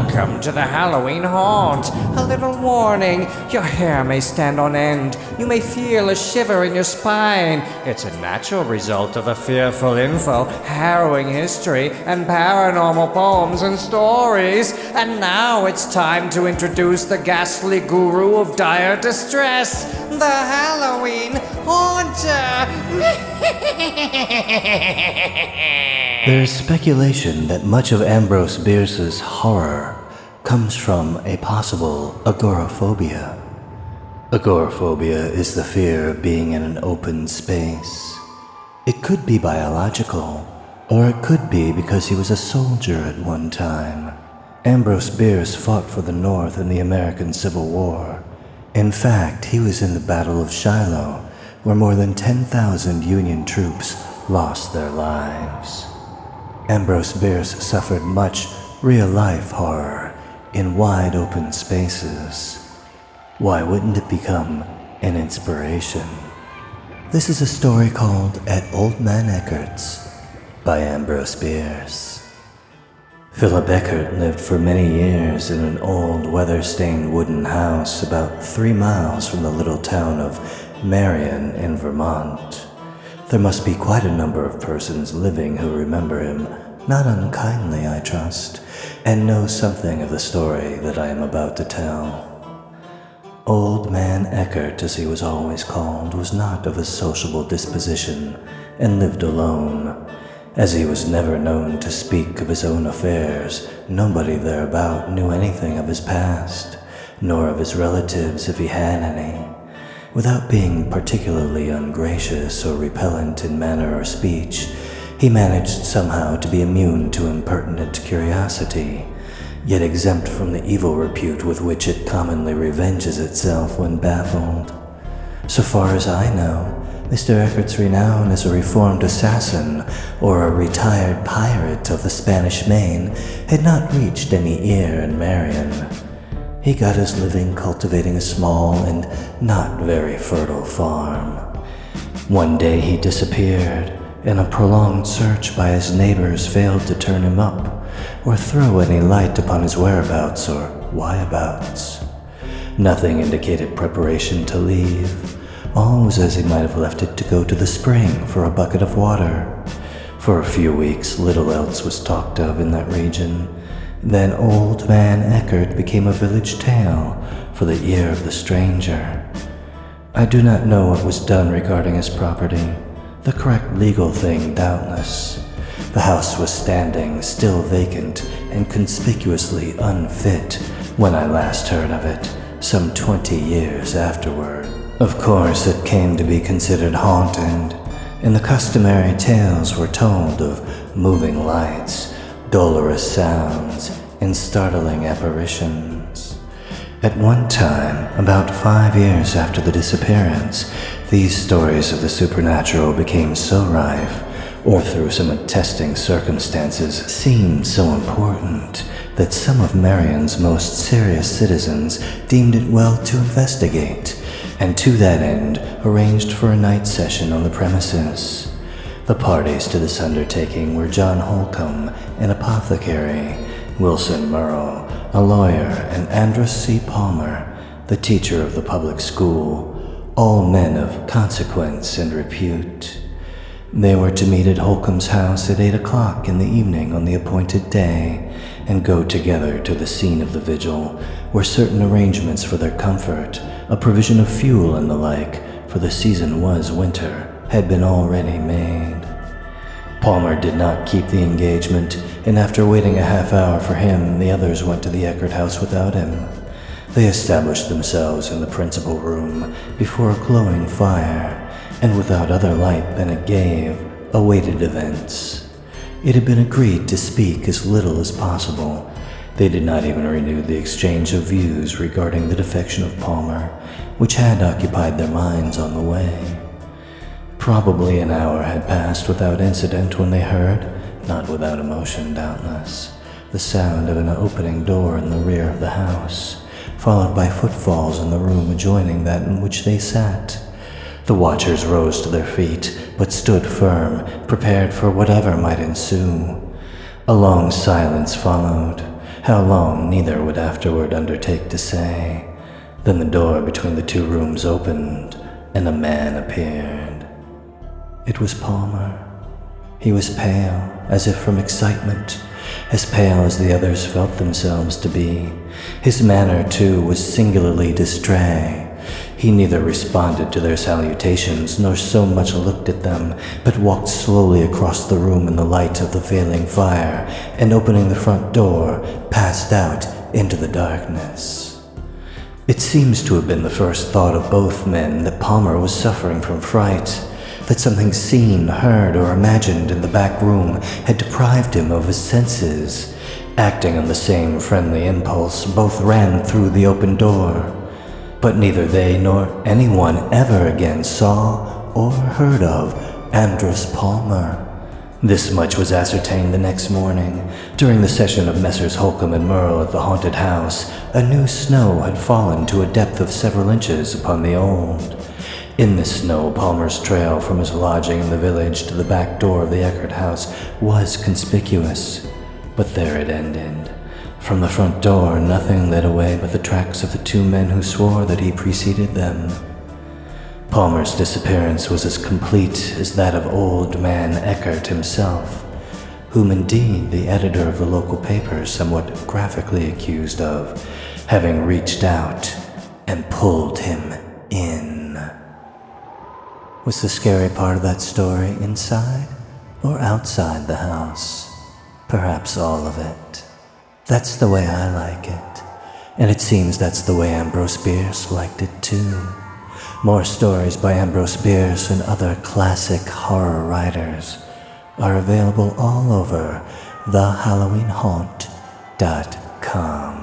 Welcome to the Halloween haunt. A little warning your hair may stand on end. You may feel a shiver in your spine. It's a natural result of the fearful info, harrowing history, and paranormal poems and stories. And now it's time to introduce the ghastly guru of dire distress, the Halloween Haunter. There is speculation that much of Ambrose Bierce's horror comes from a possible agoraphobia. Agoraphobia is the fear of being in an open space. It could be biological, or it could be because he was a soldier at one time. Ambrose Bierce fought for the North in the American Civil War. In fact, he was in the Battle of Shiloh, where more than 10,000 Union troops lost their lives. Ambrose Bierce suffered much real life horror in wide open spaces. Why wouldn't it become an inspiration? This is a story called At Old Man Eckert's by Ambrose Bierce. Philip Eckert lived for many years in an old weather stained wooden house about three miles from the little town of Marion in Vermont. There must be quite a number of persons living who remember him, not unkindly, I trust, and know something of the story that I am about to tell. Old Man Eckert, as he was always called, was not of a sociable disposition and lived alone. As he was never known to speak of his own affairs, nobody thereabout knew anything of his past, nor of his relatives if he had any. Without being particularly ungracious or repellent in manner or speech, he managed somehow to be immune to impertinent curiosity, yet exempt from the evil repute with which it commonly revenges itself when baffled. So far as I know, Mr. Eckert's renown as a reformed assassin or a retired pirate of the Spanish Main had not reached any ear in Marion. He got his living cultivating a small and not very fertile farm. One day he disappeared, and a prolonged search by his neighbors failed to turn him up or throw any light upon his whereabouts or whyabouts. Nothing indicated preparation to leave. All was as he might have left it to go to the spring for a bucket of water. For a few weeks, little else was talked of in that region then Old Man Eckert became a village tale for the ear of the stranger. I do not know what was done regarding his property. The correct legal thing, doubtless. The house was standing, still vacant, and conspicuously unfit when I last heard of it, some twenty years afterward. Of course, it came to be considered haunted, and the customary tales were told of moving lights, dolorous sounds, and startling apparitions. At one time, about five years after the disappearance, these stories of the supernatural became so rife, or through some attesting circumstances seemed so important, that some of Marion's most serious citizens deemed it well to investigate, and to that end arranged for a night session on the premises. The parties to this undertaking were John Holcomb, an apothecary, Wilson Merle, a lawyer, and Andrus C. Palmer, the teacher of the public school, all men of consequence and repute. They were to meet at Holcomb's house at eight o'clock in the evening on the appointed day and go together to the scene of the vigil, where certain arrangements for their comfort, a provision of fuel and the like, for the season was winter, had been already made. Palmer did not keep the engagement, and after waiting a half hour for him, the others went to the Eckert house without him. They established themselves in the principal room before a glowing fire, and without other light than it gave, awaited events. It had been agreed to speak as little as possible. They did not even renew the exchange of views regarding the defection of Palmer, which had occupied their minds on the way. Probably an hour had passed without incident when they heard, not without emotion doubtless, the sound of an opening door in the rear of the house, followed by footfalls in the room adjoining that in which they sat. The watchers rose to their feet, but stood firm, prepared for whatever might ensue. A long silence followed. how long neither would afterward undertake to say. Then the door between the two rooms opened, and a man appeared. It was Palmer. He was pale, as if from excitement, as pale as the others felt themselves to be. His manner, too, was singularly distrait. He neither responded to their salutations nor so much looked at them, but walked slowly across the room in the light of the failing fire, and opening the front door, passed out into the darkness. It seems to have been the first thought of both men that Palmer was suffering from fright, that something seen, heard, or imagined in the back room had deprived him of his senses. Acting on the same friendly impulse, both ran through the open door but neither they nor anyone ever again saw or heard of Andrus Palmer. This much was ascertained the next morning. During the session of Messrs. Holcomb and Merle at the haunted house, a new snow had fallen to a depth of several inches upon the old. In the snow, Palmer's trail from his lodging in the village to the back door of the Eckert house was conspicuous, but there it ended. From the front door, nothing led away but the tracks of the two men who swore that he preceded them. Palmer's disappearance was as complete as that of old man Eckert himself, whom indeed the editor of the local paper somewhat graphically accused of having reached out and pulled him. Was the scary part of that story inside or outside the house? Perhaps all of it. That's the way I like it. And it seems that's the way Ambrose Bierce liked it too. More stories by Ambrose Bierce and other classic horror writers are available all over thehalloweenhaunt.com.